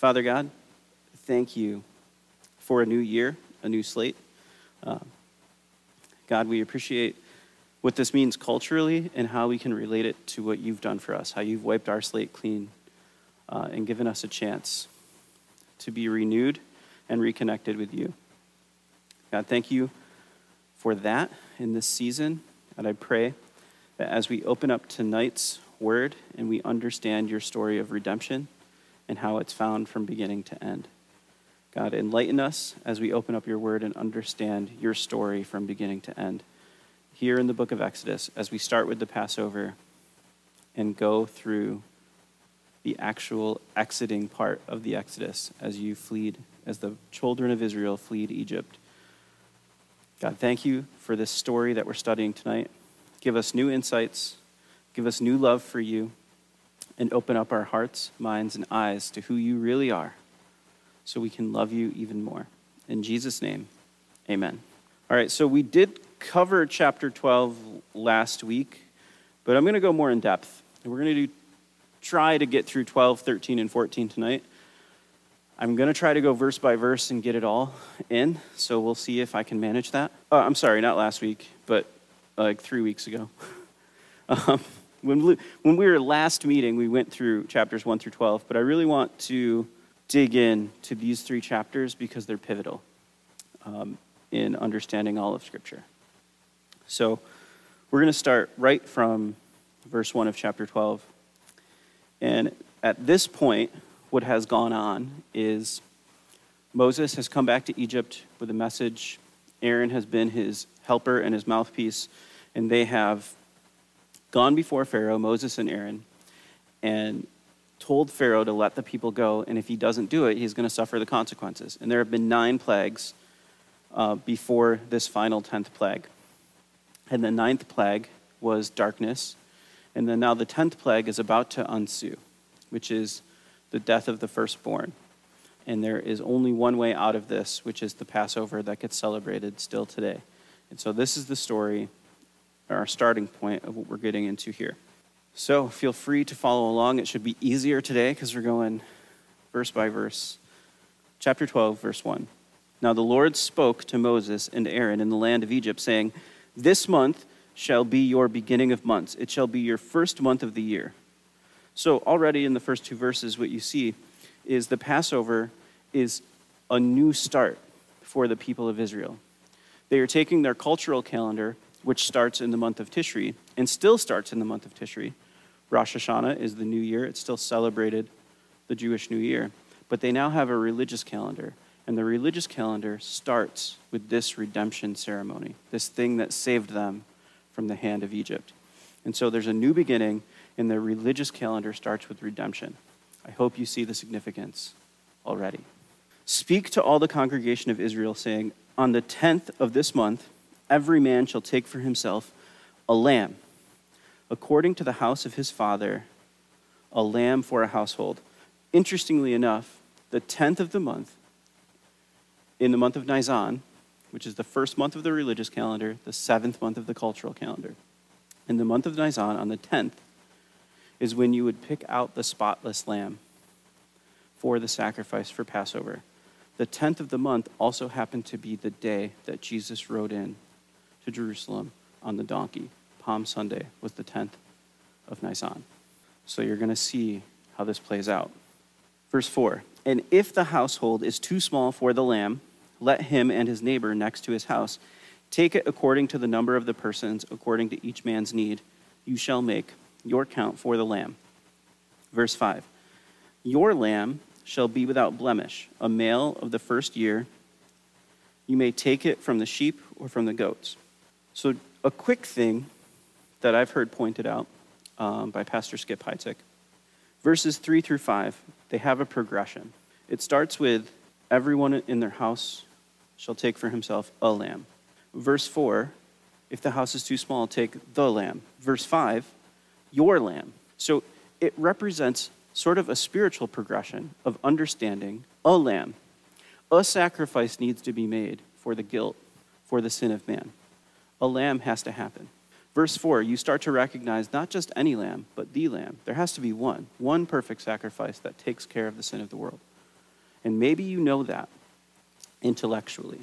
Father God, thank you for a new year, a new slate. Uh, God, we appreciate what this means culturally and how we can relate it to what you've done for us, how you've wiped our slate clean uh, and given us a chance to be renewed and reconnected with you. God, thank you for that in this season. And I pray that as we open up tonight's word and we understand your story of redemption and how it's found from beginning to end. God, enlighten us as we open up your word and understand your story from beginning to end. Here in the book of Exodus, as we start with the Passover and go through the actual exiting part of the Exodus as you fleed, as the children of Israel fleed Egypt. God, thank you for this story that we're studying tonight. Give us new insights, give us new love for you, and open up our hearts, minds, and eyes to who you really are so we can love you even more. In Jesus' name, amen. All right, so we did cover chapter 12 last week, but I'm going to go more in depth. And we're going to do, try to get through 12, 13, and 14 tonight. I'm going to try to go verse by verse and get it all in, so we'll see if I can manage that. Uh, I'm sorry, not last week, but like three weeks ago. um, when, we, when we were last meeting, we went through chapters 1 through 12, but I really want to dig in to these three chapters because they're pivotal um, in understanding all of Scripture. So we're going to start right from verse 1 of chapter 12. And at this point, what has gone on is Moses has come back to Egypt with a message. Aaron has been his helper and his mouthpiece, and they have gone before Pharaoh, Moses and Aaron, and told Pharaoh to let the people go, and if he doesn't do it, he's going to suffer the consequences. And there have been nine plagues uh, before this final tenth plague. And the ninth plague was darkness, and then now the tenth plague is about to ensue, which is the death of the firstborn. And there is only one way out of this, which is the Passover that gets celebrated still today. And so this is the story, our starting point of what we're getting into here. So feel free to follow along. It should be easier today because we're going verse by verse. Chapter 12, verse 1. Now the Lord spoke to Moses and Aaron in the land of Egypt, saying, This month shall be your beginning of months. It shall be your first month of the year. So, already in the first two verses, what you see is the Passover is a new start for the people of Israel. They are taking their cultural calendar, which starts in the month of Tishri and still starts in the month of Tishri. Rosh Hashanah is the new year, it's still celebrated the Jewish New Year. But they now have a religious calendar, and the religious calendar starts with this redemption ceremony, this thing that saved them from the hand of Egypt. And so there's a new beginning and the religious calendar starts with redemption. I hope you see the significance already. Speak to all the congregation of Israel, saying, On the tenth of this month, every man shall take for himself a lamb, according to the house of his father, a lamb for a household. Interestingly enough, the tenth of the month, in the month of Nisan, which is the first month of the religious calendar, the seventh month of the cultural calendar. In the month of Nisan, on the tenth, is when you would pick out the spotless lamb for the sacrifice for Passover. The 10th of the month also happened to be the day that Jesus rode in to Jerusalem on the donkey. Palm Sunday was the 10th of Nisan. So you're going to see how this plays out. Verse 4 And if the household is too small for the lamb, let him and his neighbor next to his house take it according to the number of the persons, according to each man's need. You shall make your count for the lamb. Verse 5 Your lamb shall be without blemish, a male of the first year. You may take it from the sheep or from the goats. So, a quick thing that I've heard pointed out um, by Pastor Skip Heitzig verses 3 through 5, they have a progression. It starts with everyone in their house shall take for himself a lamb. Verse 4, if the house is too small, take the lamb. Verse 5, your lamb. So it represents sort of a spiritual progression of understanding a lamb. A sacrifice needs to be made for the guilt, for the sin of man. A lamb has to happen. Verse 4, you start to recognize not just any lamb, but the lamb. There has to be one, one perfect sacrifice that takes care of the sin of the world. And maybe you know that intellectually.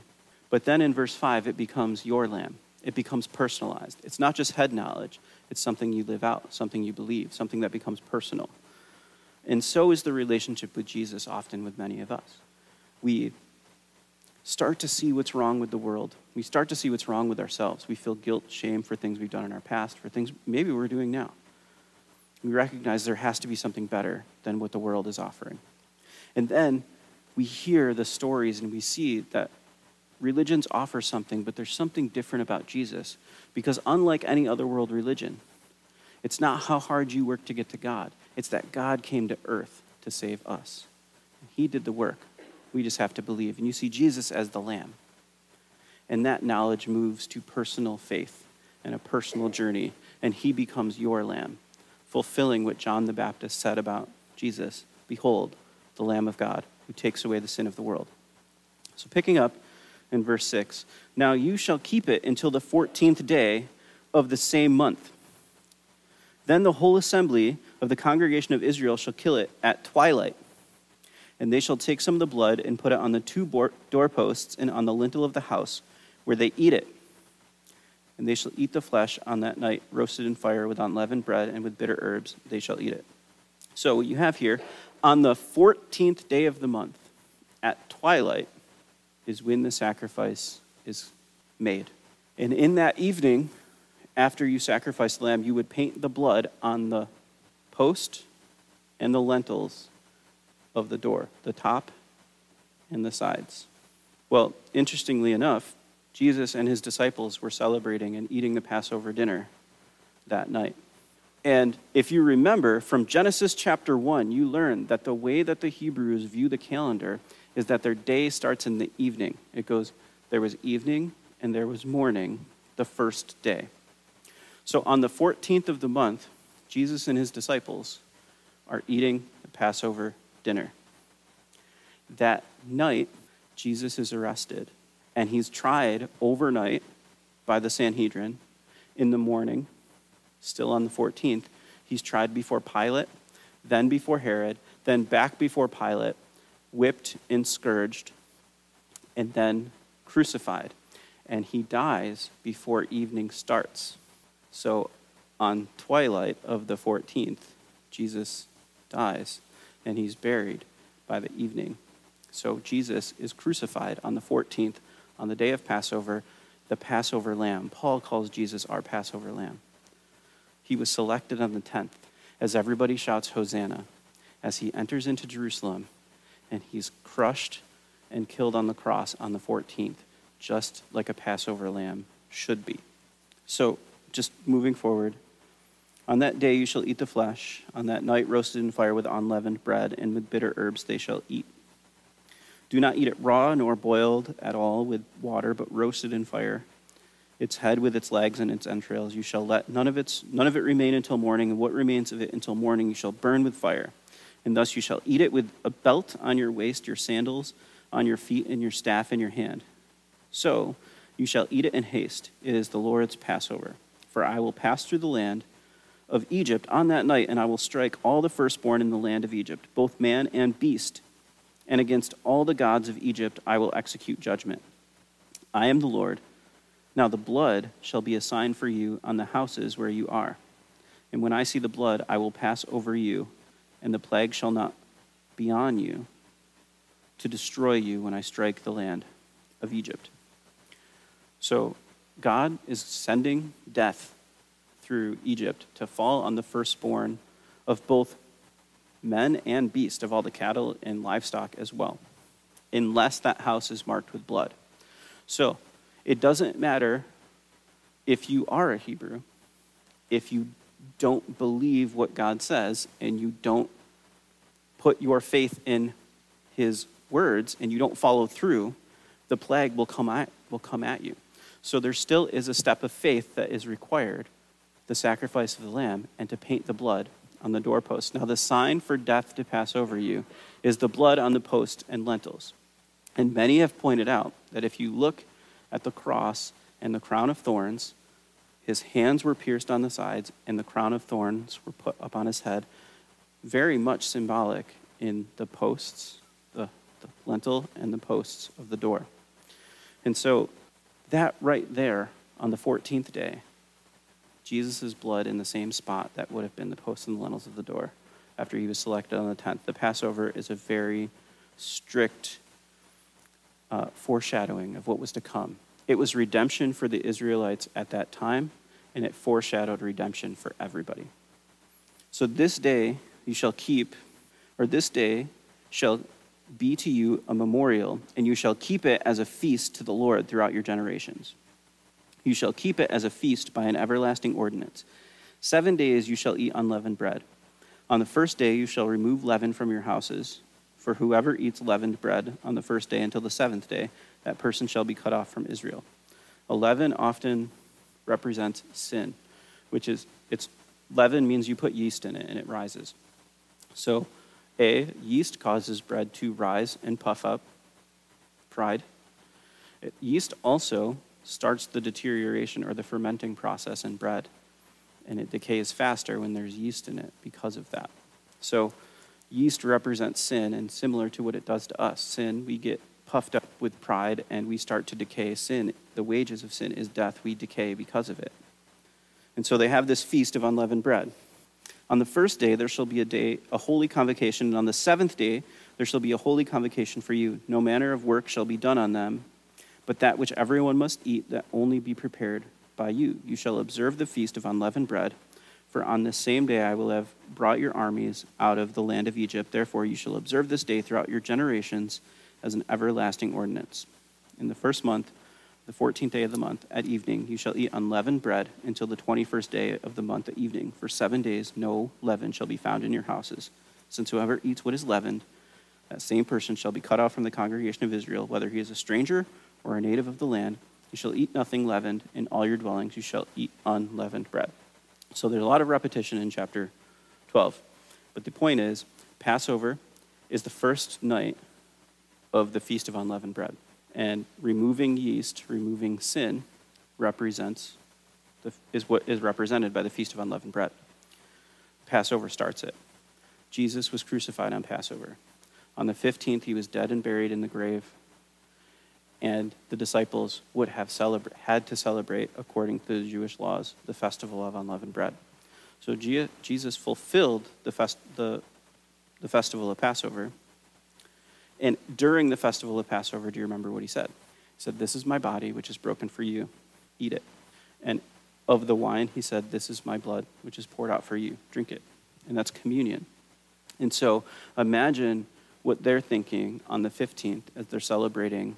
But then in verse 5, it becomes your lamb. It becomes personalized. It's not just head knowledge, it's something you live out, something you believe, something that becomes personal. And so is the relationship with Jesus often with many of us. We start to see what's wrong with the world. We start to see what's wrong with ourselves. We feel guilt, shame for things we've done in our past, for things maybe we're doing now. We recognize there has to be something better than what the world is offering. And then we hear the stories and we see that religions offer something, but there's something different about Jesus. Because unlike any other world religion, it's not how hard you work to get to God, it's that God came to earth to save us. He did the work. We just have to believe. And you see Jesus as the Lamb. And that knowledge moves to personal faith and a personal journey, and He becomes your Lamb, fulfilling what John the Baptist said about Jesus Behold, the Lamb of God who takes away the sin of the world. So, picking up in verse 6 Now you shall keep it until the 14th day of the same month. Then the whole assembly of the congregation of Israel shall kill it at twilight. And they shall take some of the blood and put it on the two doorposts and on the lintel of the house where they eat it. And they shall eat the flesh on that night, roasted in fire with unleavened bread and with bitter herbs. They shall eat it. So, what you have here, on the 14th day of the month, at twilight, is when the sacrifice is made. And in that evening, after you sacrifice the lamb, you would paint the blood on the post and the lintels of the door, the top and the sides. Well, interestingly enough, Jesus and his disciples were celebrating and eating the Passover dinner that night. And if you remember from Genesis chapter 1, you learn that the way that the Hebrews view the calendar is that their day starts in the evening. It goes, there was evening and there was morning the first day. So on the 14th of the month, Jesus and his disciples are eating the Passover dinner. That night, Jesus is arrested and he's tried overnight by the Sanhedrin. In the morning, still on the 14th, he's tried before Pilate, then before Herod, then back before Pilate, whipped and scourged, and then crucified. And he dies before evening starts. So on twilight of the 14th, Jesus dies and he's buried by the evening. So Jesus is crucified on the 14th, on the day of Passover, the Passover lamb. Paul calls Jesus our Passover lamb. He was selected on the 10th as everybody shouts Hosanna as he enters into Jerusalem and he's crushed and killed on the cross on the 14th, just like a Passover lamb should be. So, just moving forward, on that day you shall eat the flesh, on that night roasted in fire with unleavened bread, and with bitter herbs they shall eat. Do not eat it raw nor boiled at all with water, but roasted in fire. Its head with its legs and its entrails you shall let none of its none of it remain until morning, and what remains of it until morning you shall burn with fire. And thus you shall eat it with a belt on your waist, your sandals on your feet, and your staff in your hand. So you shall eat it in haste. It is the Lord's Passover. For I will pass through the land of Egypt on that night, and I will strike all the firstborn in the land of Egypt, both man and beast. And against all the gods of Egypt I will execute judgment. I am the Lord. Now the blood shall be a sign for you on the houses where you are. And when I see the blood, I will pass over you, and the plague shall not be on you to destroy you when I strike the land of Egypt. So God is sending death through Egypt to fall on the firstborn of both men and beast, of all the cattle and livestock as well, unless that house is marked with blood. So it doesn't matter if you are a Hebrew, if you don't believe what God says and you don't put your faith in his words and you don't follow through, the plague will come at, will come at you. So there still is a step of faith that is required the sacrifice of the lamb and to paint the blood on the doorpost. Now, the sign for death to pass over you is the blood on the post and lintels. And many have pointed out that if you look at the cross and the crown of thorns, his hands were pierced on the sides, and the crown of thorns were put upon his head, very much symbolic in the posts, the, the lintel and the posts of the door. And so, that right there on the 14th day, Jesus' blood in the same spot that would have been the posts and the lintels of the door after he was selected on the 10th. The Passover is a very strict uh, foreshadowing of what was to come. It was redemption for the Israelites at that time, and it foreshadowed redemption for everybody. So this day you shall keep, or this day shall be to you a memorial, and you shall keep it as a feast to the Lord throughout your generations. You shall keep it as a feast by an everlasting ordinance. Seven days you shall eat unleavened bread. On the first day you shall remove leaven from your houses. For whoever eats leavened bread on the first day until the seventh day, that person shall be cut off from Israel. Leaven often represents sin, which is it's leaven means you put yeast in it and it rises. So, A, yeast causes bread to rise and puff up, pride. Yeast also starts the deterioration or the fermenting process in bread, and it decays faster when there's yeast in it because of that. So, yeast represents sin, and similar to what it does to us, sin, we get puffed up with pride and we start to decay. Sin, the wages of sin is death. We decay because of it. And so they have this feast of unleavened bread. On the first day there shall be a day, a holy convocation, and on the seventh day there shall be a holy convocation for you. No manner of work shall be done on them, but that which everyone must eat, that only be prepared by you. You shall observe the feast of unleavened bread, for on this same day I will have brought your armies out of the land of Egypt. Therefore you shall observe this day throughout your generations as an everlasting ordinance. In the first month, the fourteenth day of the month, at evening, you shall eat unleavened bread until the twenty first day of the month at evening. For seven days no leaven shall be found in your houses. Since whoever eats what is leavened, that same person shall be cut off from the congregation of Israel, whether he is a stranger or a native of the land. You shall eat nothing leavened. In all your dwellings you shall eat unleavened bread. So there's a lot of repetition in chapter 12. But the point is, Passover is the first night of the Feast of Unleavened Bread. And removing yeast, removing sin, represents the, is what is represented by the Feast of Unleavened Bread. Passover starts it. Jesus was crucified on Passover. On the 15th, he was dead and buried in the grave. And the disciples would have celebra- had to celebrate, according to the Jewish laws, the festival of unleavened bread. So Jesus fulfilled the, fest- the, the festival of Passover and during the festival of Passover, do you remember what he said? He said, This is my body, which is broken for you. Eat it. And of the wine, he said, This is my blood, which is poured out for you. Drink it. And that's communion. And so imagine what they're thinking on the 15th as they're celebrating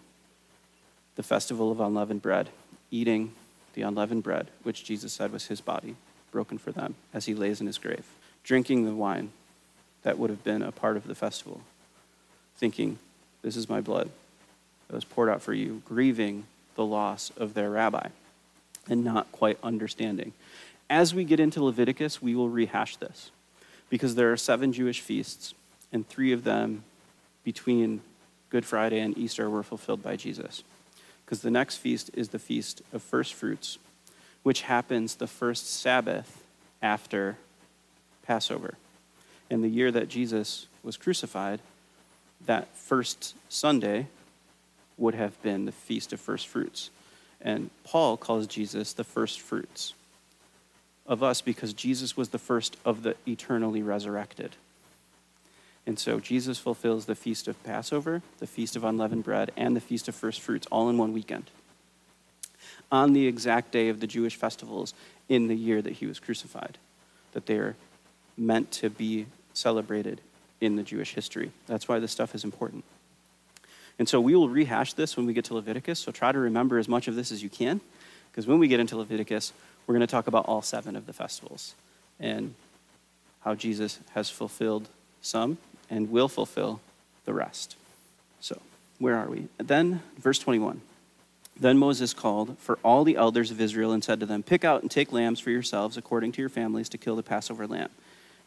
the festival of unleavened bread, eating the unleavened bread, which Jesus said was his body, broken for them, as he lays in his grave, drinking the wine that would have been a part of the festival, thinking, This is my blood that was poured out for you, grieving the loss of their rabbi and not quite understanding. As we get into Leviticus, we will rehash this because there are seven Jewish feasts, and three of them between Good Friday and Easter were fulfilled by Jesus. Because the next feast is the Feast of First Fruits, which happens the first Sabbath after Passover. In the year that Jesus was crucified, that first Sunday would have been the Feast of First Fruits. And Paul calls Jesus the first fruits of us because Jesus was the first of the eternally resurrected. And so Jesus fulfills the Feast of Passover, the Feast of Unleavened Bread, and the Feast of First Fruits all in one weekend. On the exact day of the Jewish festivals in the year that he was crucified, that they are meant to be celebrated in the Jewish history. That's why this stuff is important. And so we will rehash this when we get to Leviticus, so try to remember as much of this as you can, because when we get into Leviticus, we're going to talk about all seven of the festivals and how Jesus has fulfilled some and will fulfill the rest. So, where are we? Then, verse 21. Then Moses called for all the elders of Israel and said to them, Pick out and take lambs for yourselves according to your families to kill the Passover lamb.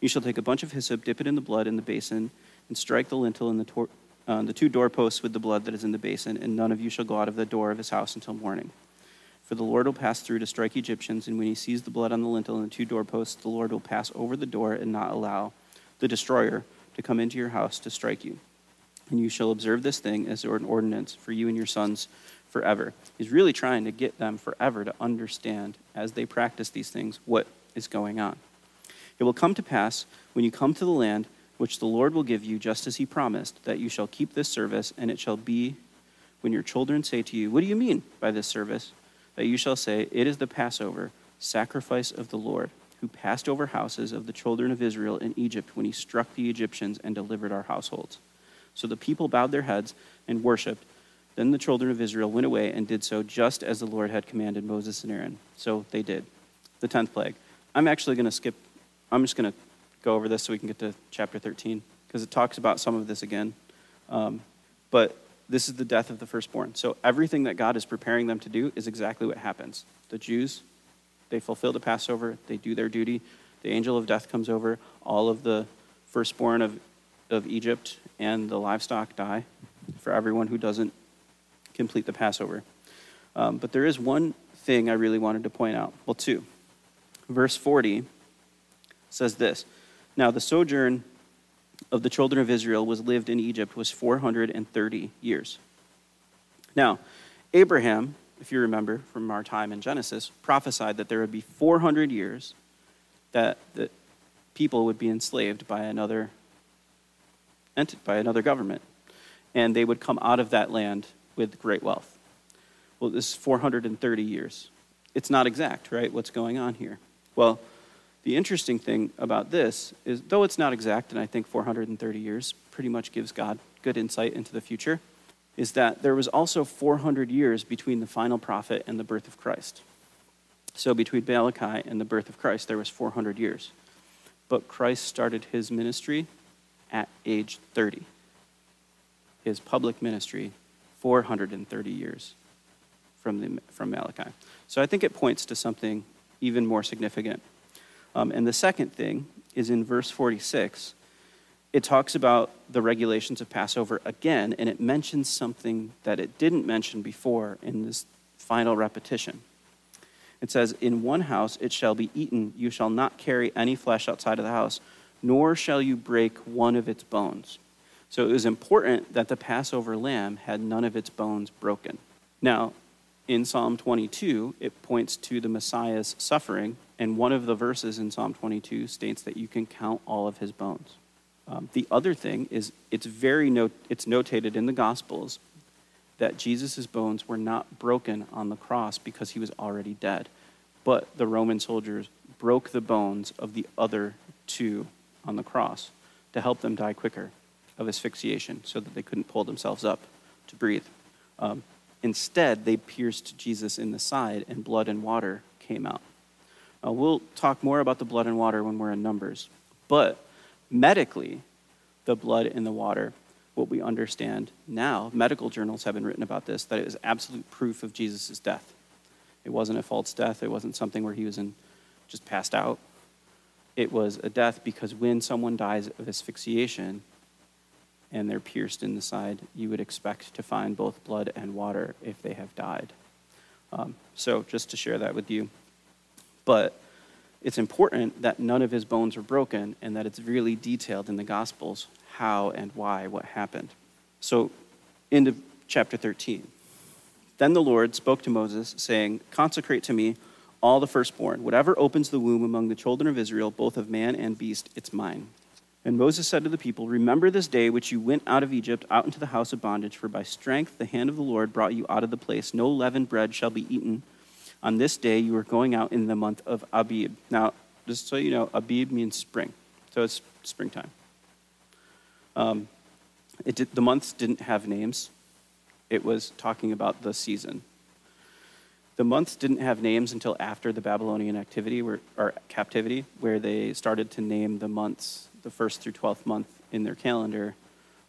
You shall take a bunch of hyssop, dip it in the blood in the basin, and strike the lintel and the, tor- uh, the two doorposts with the blood that is in the basin, and none of you shall go out of the door of his house until morning. For the Lord will pass through to strike Egyptians, and when he sees the blood on the lintel and the two doorposts, the Lord will pass over the door and not allow the destroyer to come into your house to strike you. and you shall observe this thing as an ordinance for you and your sons forever. He's really trying to get them forever to understand, as they practice these things, what is going on. It will come to pass when you come to the land which the Lord will give you, just as he promised, that you shall keep this service, and it shall be when your children say to you, What do you mean by this service? That you shall say, It is the Passover, sacrifice of the Lord, who passed over houses of the children of Israel in Egypt when he struck the Egyptians and delivered our households. So the people bowed their heads and worshipped. Then the children of Israel went away and did so just as the Lord had commanded Moses and Aaron. So they did. The tenth plague. I'm actually going to skip, I'm just going to go over this so we can get to chapter 13 because it talks about some of this again. Um, but this is the death of the firstborn. So everything that God is preparing them to do is exactly what happens. The Jews, they fulfill the Passover, they do their duty. The angel of death comes over. All of the firstborn of, of Egypt and the livestock die for everyone who doesn't complete the Passover. Um, but there is one thing I really wanted to point out. Well, two. Verse 40 says this Now the sojourn of the children of Israel was lived in Egypt was 430 years. Now, Abraham, if you remember from our time in Genesis, prophesied that there would be 400 years that the people would be enslaved by another by another government, and they would come out of that land with great wealth. Well, this is 430 years. It's not exact, right? What's going on here? Well, the interesting thing about this is, though it's not exact, and I think 430 years pretty much gives God good insight into the future, is that there was also 400 years between the final prophet and the birth of Christ. So between Malachi and the birth of Christ, there was 400 years. But Christ started his ministry at age 30. His public ministry, 430 years from, the, from Malachi. So I think it points to something even more significant. Um, and the second thing is in verse 46. It talks about the regulations of Passover again, and it mentions something that it didn't mention before in this final repetition. It says, In one house it shall be eaten, you shall not carry any flesh outside of the house, nor shall you break one of its bones. So it was important that the Passover lamb had none of its bones broken. Now, in Psalm 22, it points to the Messiah's suffering, and one of the verses in Psalm 22 states that you can count all of his bones. Um, the other thing is it's very it's notated in the Gospels that Jesus' bones were not broken on the cross because he was already dead, but the Roman soldiers broke the bones of the other two on the cross to help them die quicker of asphyxiation so that they couldn't pull themselves up to breathe. Um, Instead, they pierced Jesus in the side, and blood and water came out. Uh, we'll talk more about the blood and water when we're in Numbers. But medically, the blood and the water, what we understand now, medical journals have been written about this, that it was absolute proof of Jesus' death. It wasn't a false death, it wasn't something where he was in, just passed out. It was a death because when someone dies of asphyxiation, and they're pierced in the side, you would expect to find both blood and water if they have died. Um, so, just to share that with you. But it's important that none of his bones are broken and that it's really detailed in the Gospels how and why what happened. So, into chapter 13. Then the Lord spoke to Moses, saying, Consecrate to me all the firstborn. Whatever opens the womb among the children of Israel, both of man and beast, it's mine. And Moses said to the people, Remember this day which you went out of Egypt, out into the house of bondage, for by strength the hand of the Lord brought you out of the place. No leavened bread shall be eaten. On this day you are going out in the month of Abib. Now, just so you know, Abib means spring. So it's springtime. Um, it did, the months didn't have names, it was talking about the season. The months didn't have names until after the Babylonian activity where, or captivity, where they started to name the months the first through 12th month in their calendar,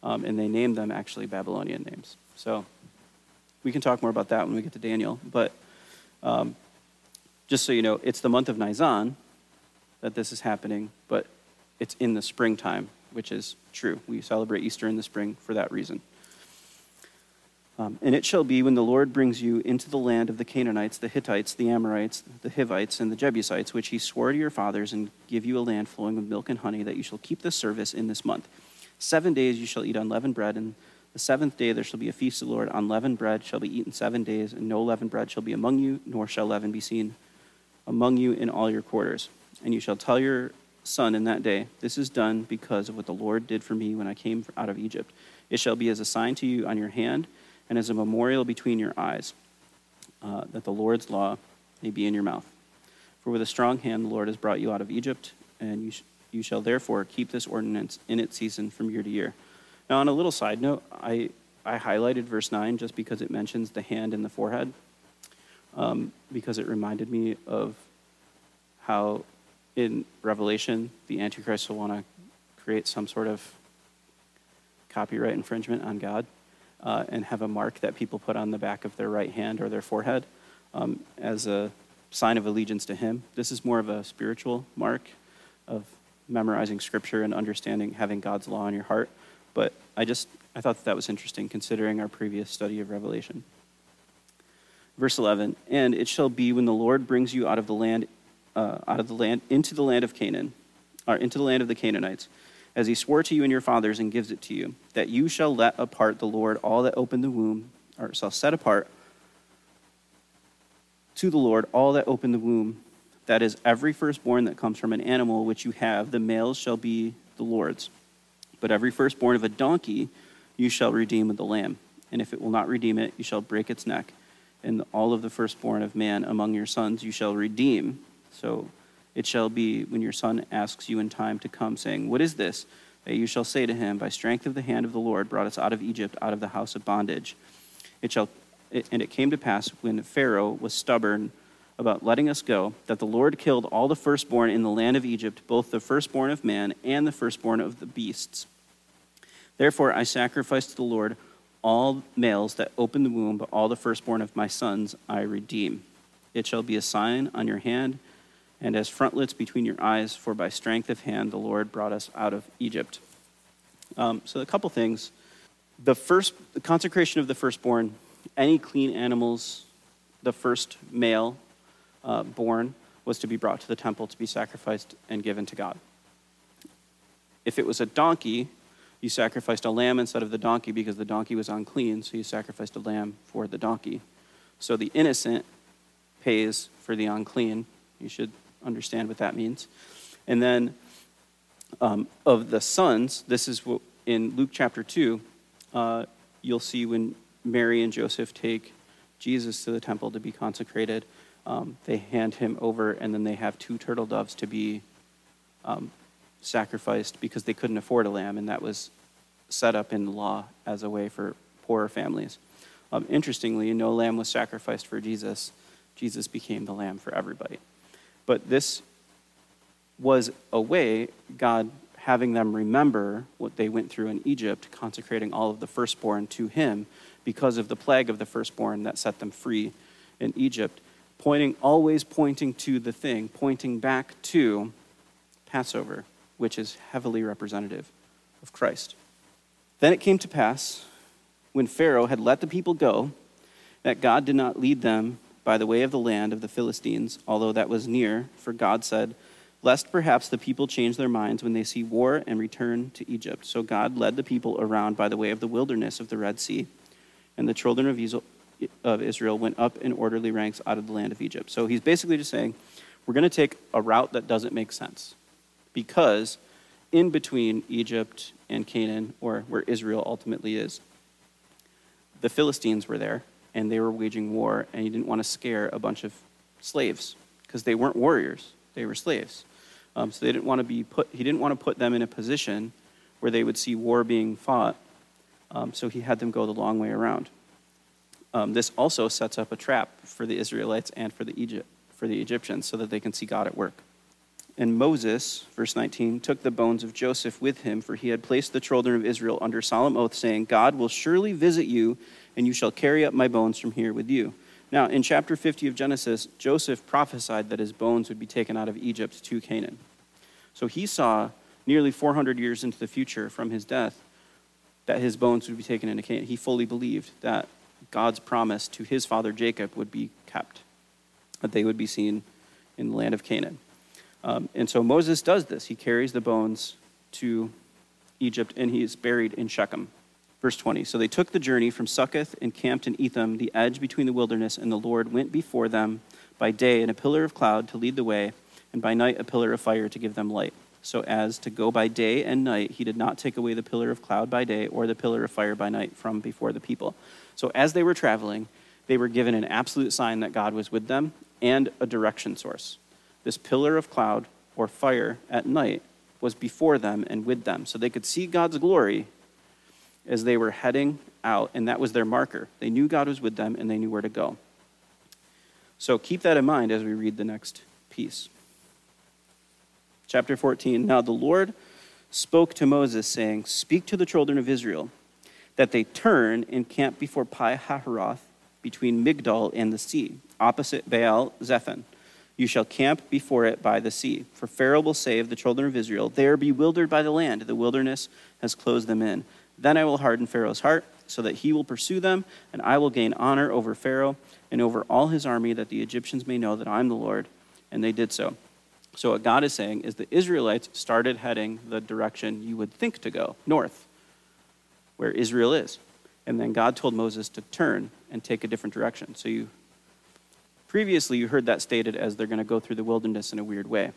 um, and they named them actually Babylonian names. So we can talk more about that when we get to Daniel. But um, just so you know, it's the month of Nisan that this is happening, but it's in the springtime, which is true. We celebrate Easter in the spring for that reason. Um, and it shall be when the Lord brings you into the land of the Canaanites, the Hittites, the Amorites, the Hivites, and the Jebusites, which he swore to your fathers, and give you a land flowing with milk and honey, that you shall keep this service in this month. Seven days you shall eat unleavened bread, and The seventh day there shall be a feast of the Lord. Unleavened bread shall be eaten seven days, and no leavened bread shall be among you, nor shall leaven be seen among you in all your quarters. And you shall tell your son in that day, This is done because of what the Lord did for me when I came out of Egypt. It shall be as a sign to you on your hand, and as a memorial between your eyes, uh, that the Lord's law may be in your mouth. For with a strong hand the Lord has brought you out of Egypt, and you, sh- you shall therefore keep this ordinance in its season from year to year. Now, on a little side note, I, I highlighted verse 9 just because it mentions the hand and the forehead, um, because it reminded me of how in Revelation the Antichrist will want to create some sort of copyright infringement on God uh, and have a mark that people put on the back of their right hand or their forehead um, as a sign of allegiance to Him. This is more of a spiritual mark of memorizing Scripture and understanding having God's law in your heart. But I just I thought that, that was interesting considering our previous study of Revelation. Verse 11, and it shall be when the Lord brings you out of the land, uh, out of the land into the land of Canaan, or into the land of the Canaanites, as he swore to you and your fathers and gives it to you, that you shall let apart the Lord all that open the womb, or shall set apart to the Lord all that open the womb. That is, every firstborn that comes from an animal which you have, the males shall be the Lord's. But every firstborn of a donkey you shall redeem with the lamb. And if it will not redeem it, you shall break its neck. And all of the firstborn of man among your sons you shall redeem. So it shall be when your son asks you in time to come, saying, What is this? That you shall say to him, By strength of the hand of the Lord brought us out of Egypt, out of the house of bondage. It shall, and it came to pass when Pharaoh was stubborn about letting us go, that the Lord killed all the firstborn in the land of Egypt, both the firstborn of man and the firstborn of the beasts. Therefore I sacrifice to the Lord all males that open the womb, but all the firstborn of my sons I redeem. It shall be a sign on your hand and as frontlets between your eyes, for by strength of hand the Lord brought us out of Egypt. Um, so, a couple things. The first, the consecration of the firstborn, any clean animals, the first male uh, born was to be brought to the temple to be sacrificed and given to God. If it was a donkey, you sacrificed a lamb instead of the donkey because the donkey was unclean, so you sacrificed a lamb for the donkey. So the innocent pays for the unclean. You should understand what that means. And then um, of the sons, this is what in Luke chapter 2, uh, you'll see when Mary and Joseph take Jesus to the temple to be consecrated, um, they hand him over, and then they have two turtle doves to be um, sacrificed because they couldn't afford a lamb, and that was set up in law as a way for poorer families. Um, interestingly, no lamb was sacrificed for Jesus. Jesus became the lamb for everybody. But this was a way, God having them remember what they went through in Egypt, consecrating all of the firstborn to Him because of the plague of the firstborn that set them free in Egypt, pointing, always pointing to the thing, pointing back to Passover, which is heavily representative of Christ. Then it came to pass, when Pharaoh had let the people go, that God did not lead them by the way of the land of the Philistines, although that was near, for God said, Lest perhaps the people change their minds when they see war and return to Egypt. So God led the people around by the way of the wilderness of the Red Sea, and the children of Israel went up in orderly ranks out of the land of Egypt. So he's basically just saying, We're going to take a route that doesn't make sense because in between Egypt and Canaan, or where Israel ultimately is, the Philistines were there and they were waging war, and he didn't want to scare a bunch of slaves because they weren't warriors; they were slaves. Um, so they didn't want to be put. He didn't want to put them in a position where they would see war being fought. Um, so he had them go the long way around. Um, this also sets up a trap for the Israelites and for the Egypt for the Egyptians, so that they can see God at work. And Moses, verse 19, took the bones of Joseph with him, for he had placed the children of Israel under solemn oath, saying, God will surely visit you and you shall carry up my bones from here with you. Now, in chapter 50 of Genesis, Joseph prophesied that his bones would be taken out of Egypt to Canaan. So he saw nearly 400 years into the future from his death that his bones would be taken into Canaan. He fully believed that God's promise to his father Jacob would be kept, that they would be seen in the land of Canaan. Um, and so Moses does this. He carries the bones to Egypt and he is buried in Shechem Verse 20 So they took the journey from Succoth and camped in Etham, the edge between the wilderness, and the Lord went before them by day in a pillar of cloud to lead the way, and by night a pillar of fire to give them light. So as to go by day and night, he did not take away the pillar of cloud by day or the pillar of fire by night from before the people. So as they were traveling, they were given an absolute sign that God was with them and a direction source. This pillar of cloud or fire at night was before them and with them. So they could see God's glory as they were heading out, and that was their marker. They knew God was with them and they knew where to go. So keep that in mind as we read the next piece. Chapter 14 Now the Lord spoke to Moses, saying, Speak to the children of Israel that they turn and camp before Pi Hahiroth between Migdol and the sea, opposite Baal Zephon. You shall camp before it by the sea. For Pharaoh will say of the children of Israel, They are bewildered by the land, the wilderness has closed them in. Then I will harden Pharaoh's heart, so that he will pursue them, and I will gain honor over Pharaoh and over all his army, that the Egyptians may know that I'm the Lord. And they did so. So, what God is saying is the Israelites started heading the direction you would think to go, north, where Israel is. And then God told Moses to turn and take a different direction. So, you previously you heard that stated as they're going to go through the wilderness in a weird way.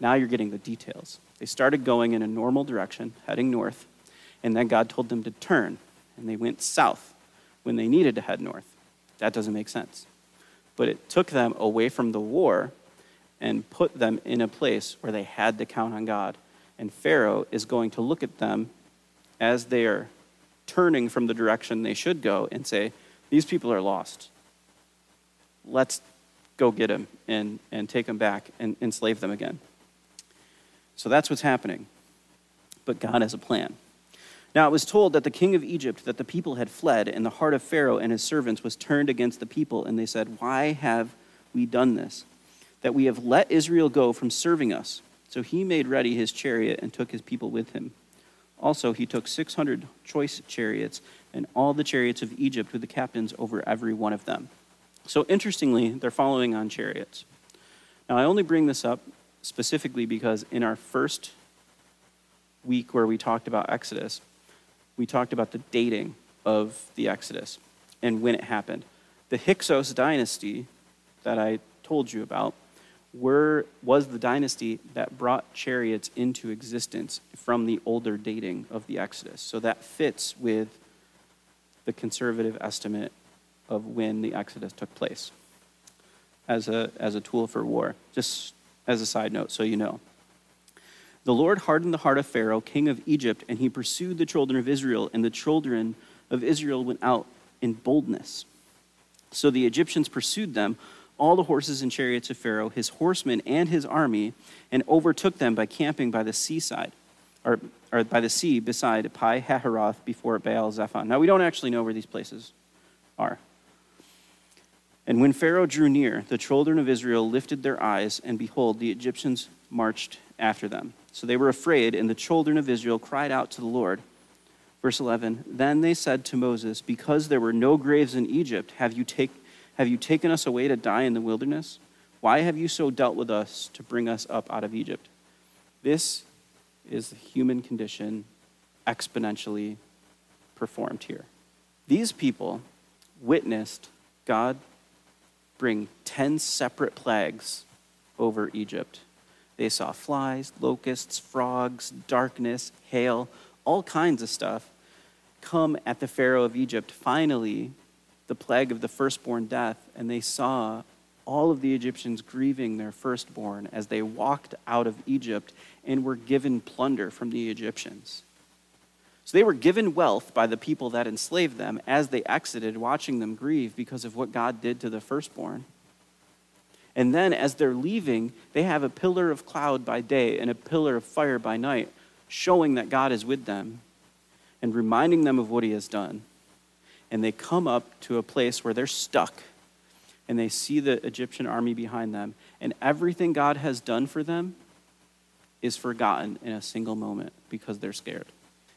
Now you're getting the details. They started going in a normal direction, heading north, and then God told them to turn, and they went south when they needed to head north. That doesn't make sense. But it took them away from the war and put them in a place where they had to count on God. And Pharaoh is going to look at them as they are turning from the direction they should go and say, These people are lost. Let's go get them and, and take them back and enslave them again. So that's what's happening. But God has a plan. Now it was told that the king of Egypt that the people had fled, and the heart of Pharaoh and his servants was turned against the people, and they said, Why have we done this? That we have let Israel go from serving us. So he made ready his chariot and took his people with him. Also, he took 600 choice chariots and all the chariots of Egypt with the captains over every one of them. So, interestingly, they're following on chariots. Now, I only bring this up specifically because in our first week where we talked about Exodus, we talked about the dating of the Exodus and when it happened. The Hyksos dynasty that I told you about were, was the dynasty that brought chariots into existence from the older dating of the Exodus. So that fits with the conservative estimate of when the Exodus took place as a, as a tool for war. Just as a side note, so you know. The Lord hardened the heart of Pharaoh, king of Egypt, and he pursued the children of Israel, and the children of Israel went out in boldness. So the Egyptians pursued them, all the horses and chariots of Pharaoh, his horsemen, and his army, and overtook them by camping by the seaside, or, or by the sea beside Pi Hahiroth before Baal Zephon. Now we don't actually know where these places are. And when Pharaoh drew near, the children of Israel lifted their eyes, and behold, the Egyptians marched after them. So they were afraid, and the children of Israel cried out to the Lord. Verse 11 Then they said to Moses, Because there were no graves in Egypt, have you, take, have you taken us away to die in the wilderness? Why have you so dealt with us to bring us up out of Egypt? This is the human condition exponentially performed here. These people witnessed God bring 10 separate plagues over Egypt they saw flies, locusts, frogs, darkness, hail, all kinds of stuff come at the Pharaoh of Egypt. Finally, the plague of the firstborn death, and they saw all of the Egyptians grieving their firstborn as they walked out of Egypt and were given plunder from the Egyptians. So they were given wealth by the people that enslaved them as they exited, watching them grieve because of what God did to the firstborn. And then as they're leaving, they have a pillar of cloud by day and a pillar of fire by night, showing that God is with them and reminding them of what he has done. And they come up to a place where they're stuck and they see the Egyptian army behind them. And everything God has done for them is forgotten in a single moment because they're scared.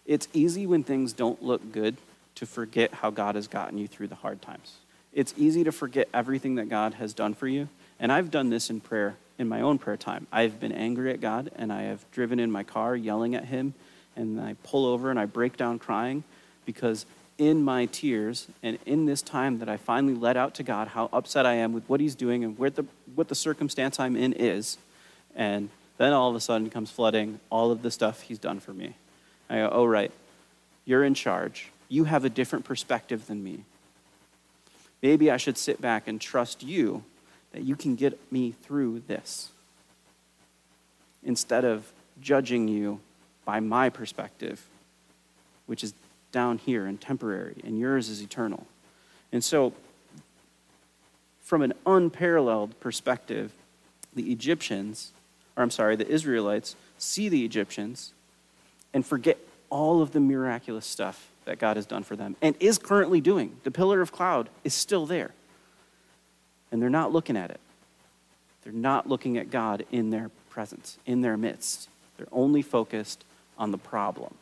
It's easy when things don't look good to forget how God has gotten you through the hard times. It's easy to forget everything that God has done for you and I've done this in prayer, in my own prayer time. I've been angry at God, and I have driven in my car yelling at Him, and I pull over and I break down crying because in my tears and in this time that I finally let out to God how upset I am with what He's doing and where the, what the circumstance I'm in is, and then all of a sudden comes flooding all of the stuff He's done for me. I go, oh, right, you're in charge. You have a different perspective than me. Maybe I should sit back and trust you that you can get me through this instead of judging you by my perspective, which is down here and temporary, and yours is eternal. And so, from an unparalleled perspective, the Egyptians, or I'm sorry, the Israelites, see the Egyptians and forget all of the miraculous stuff that God has done for them and is currently doing. The pillar of cloud is still there. And they're not looking at it. They're not looking at God in their presence, in their midst. They're only focused on the problem.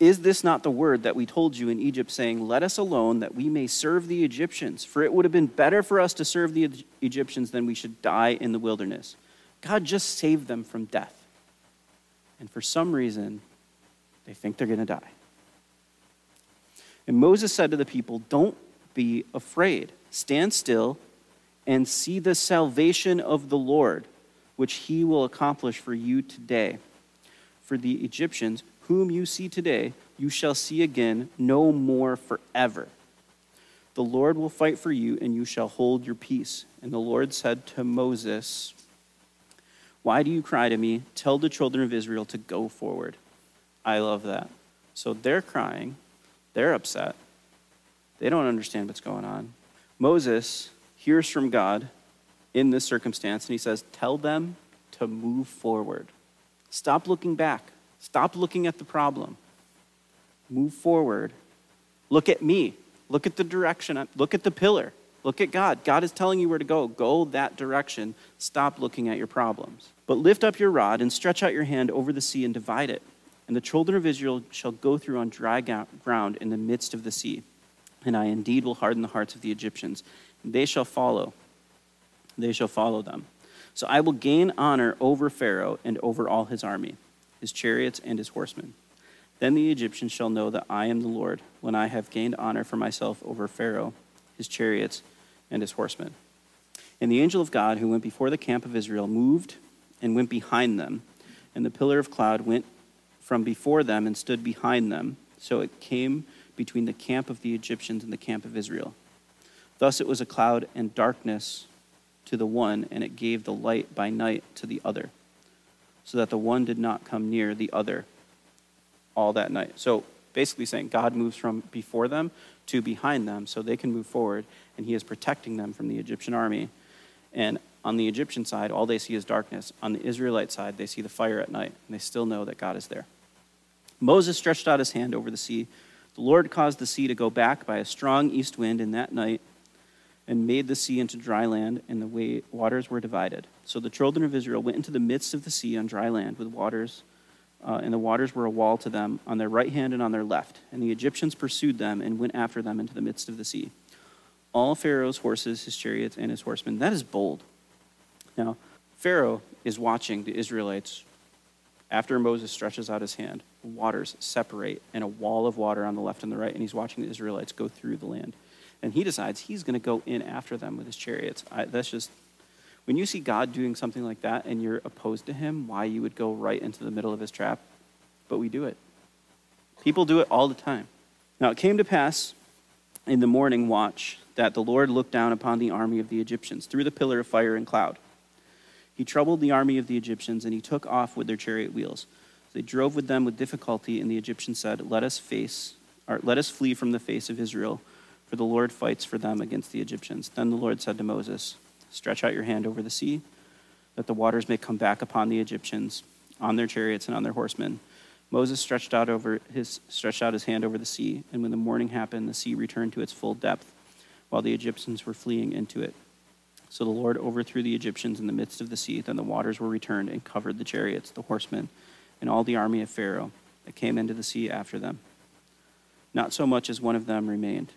Is this not the word that we told you in Egypt, saying, Let us alone that we may serve the Egyptians? For it would have been better for us to serve the Egyptians than we should die in the wilderness. God just saved them from death. And for some reason, they think they're going to die. And Moses said to the people, Don't be afraid. Stand still and see the salvation of the Lord, which he will accomplish for you today. For the Egyptians, whom you see today, you shall see again no more forever. The Lord will fight for you, and you shall hold your peace. And the Lord said to Moses, Why do you cry to me? Tell the children of Israel to go forward. I love that. So they're crying, they're upset, they don't understand what's going on. Moses hears from God in this circumstance, and he says, Tell them to move forward. Stop looking back. Stop looking at the problem. Move forward. Look at me. Look at the direction. Look at the pillar. Look at God. God is telling you where to go. Go that direction. Stop looking at your problems. But lift up your rod and stretch out your hand over the sea and divide it. And the children of Israel shall go through on dry ground in the midst of the sea. And I indeed will harden the hearts of the Egyptians. And they shall follow. They shall follow them. So I will gain honor over Pharaoh and over all his army his chariots, and his horsemen. Then the Egyptians shall know that I am the Lord, when I have gained honor for myself over Pharaoh, his chariots, and his horsemen. And the angel of God, who went before the camp of Israel, moved and went behind them. And the pillar of cloud went from before them and stood behind them. So it came between the camp of the Egyptians and the camp of Israel. Thus it was a cloud and darkness to the one, and it gave the light by night to the other so that the one did not come near the other all that night. So basically saying God moves from before them to behind them so they can move forward, and he is protecting them from the Egyptian army. And on the Egyptian side, all they see is darkness. On the Israelite side, they see the fire at night, and they still know that God is there. Moses stretched out his hand over the sea. The Lord caused the sea to go back by a strong east wind in that night and made the sea into dry land, and the waters were divided. So the children of Israel went into the midst of the sea on dry land with waters, uh, and the waters were a wall to them on their right hand and on their left. And the Egyptians pursued them and went after them into the midst of the sea. All Pharaoh's horses, his chariots, and his horsemen. That is bold. Now, Pharaoh is watching the Israelites after Moses stretches out his hand. The waters separate, and a wall of water on the left and the right, and he's watching the Israelites go through the land and he decides he's going to go in after them with his chariots. I, that's just, when you see God doing something like that and you're opposed to him, why you would go right into the middle of his trap. But we do it. People do it all the time. Now it came to pass in the morning watch that the Lord looked down upon the army of the Egyptians through the pillar of fire and cloud. He troubled the army of the Egyptians, and he took off with their chariot wheels. They drove with them with difficulty, and the Egyptians said, Let us face, or let us flee from the face of Israel for the Lord fights for them against the Egyptians. Then the Lord said to Moses, Stretch out your hand over the sea, that the waters may come back upon the Egyptians, on their chariots and on their horsemen. Moses stretched out, over his, stretched out his hand over the sea, and when the morning happened, the sea returned to its full depth, while the Egyptians were fleeing into it. So the Lord overthrew the Egyptians in the midst of the sea. Then the waters were returned and covered the chariots, the horsemen, and all the army of Pharaoh that came into the sea after them. Not so much as one of them remained.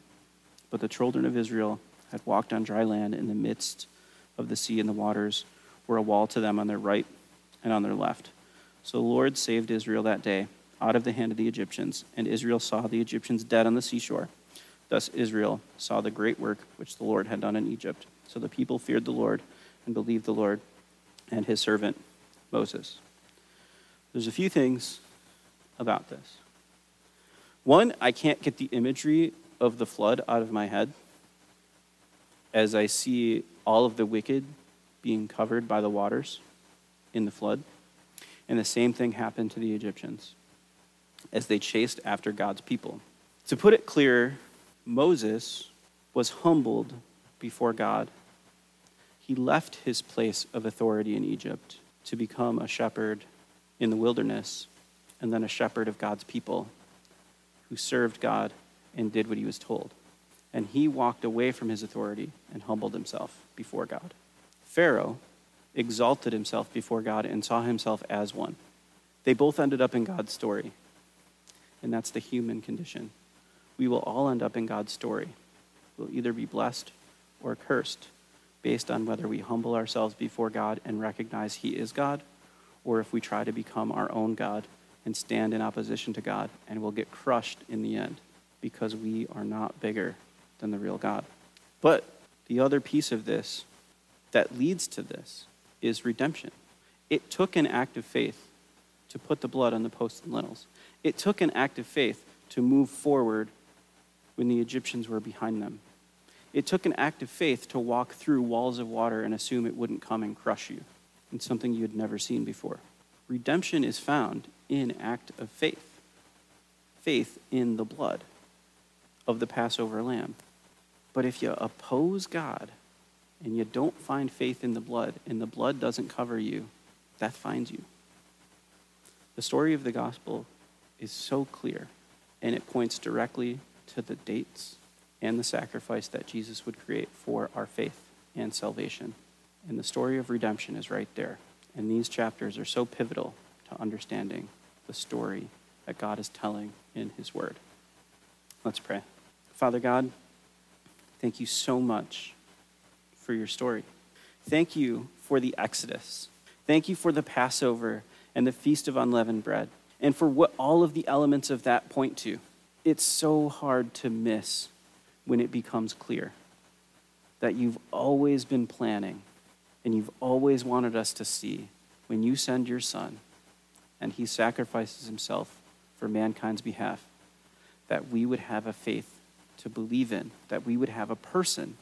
But the children of Israel had walked on dry land in the midst of the sea, and the waters were a wall to them on their right and on their left. So the Lord saved Israel that day, out of the hand of the Egyptians, and Israel saw the Egyptians dead on the seashore. Thus Israel saw the great work which the Lord had done in Egypt. So the people feared the Lord and believed the Lord and his servant Moses. There's a few things about this. One, I can't get the imagery of the flood out of my head as I see all of the wicked being covered by the waters in the flood. And the same thing happened to the Egyptians as they chased after God's people. To put it clear, Moses was humbled before God. He left his place of authority in Egypt to become a shepherd in the wilderness and then a shepherd of God's people who served God and did what he was told. And he walked away from his authority and humbled himself before God. Pharaoh exalted himself before God and saw himself as one. They both ended up in God's story. And that's the human condition. We will all end up in God's story. We'll either be blessed or cursed based on whether we humble ourselves before God and recognize He is God, or if we try to become our own God and stand in opposition to God and will get crushed in the end because we are not bigger than the real God. But the other piece of this that leads to this is redemption. It took an act of faith to put the blood on the posts and lintels. It took an act of faith to move forward when the Egyptians were behind them. It took an act of faith to walk through walls of water and assume it wouldn't come and crush you in something you had never seen before. Redemption is found in act of faith. Faith in the blood of the Passover lamb. But if you oppose God and you don't find faith in the blood, and the blood doesn't cover you, that finds you. The story of the gospel is so clear, and it points directly to the dates and the sacrifice that Jesus would create for our faith and salvation. And the story of redemption is right there. And these chapters are so pivotal to understanding the story that God is telling in His Word. Let's pray. Father God, thank you so much for your story. Thank you for the Exodus. Thank you for the Passover and the Feast of Unleavened Bread, and for what all of the elements of that point to. It's so hard to miss when it becomes clear that you've always been planning and you've always wanted us to see when you send your son and he sacrifices himself for mankind's behalf, that we would have a faith to believe in, that we would have a person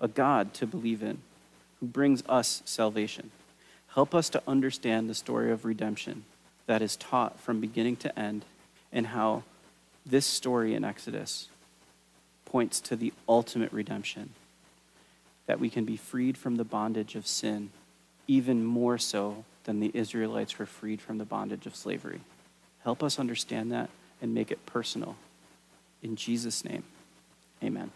a God to believe in who brings us salvation. Help us to understand the story of redemption that is taught from beginning to end and how this story in Exodus points to the ultimate redemption that we can be freed from the bondage of sin, even more so than the Israelites were freed from the bondage of slavery. Help us understand that and make it personal. In Jesus' name, amen.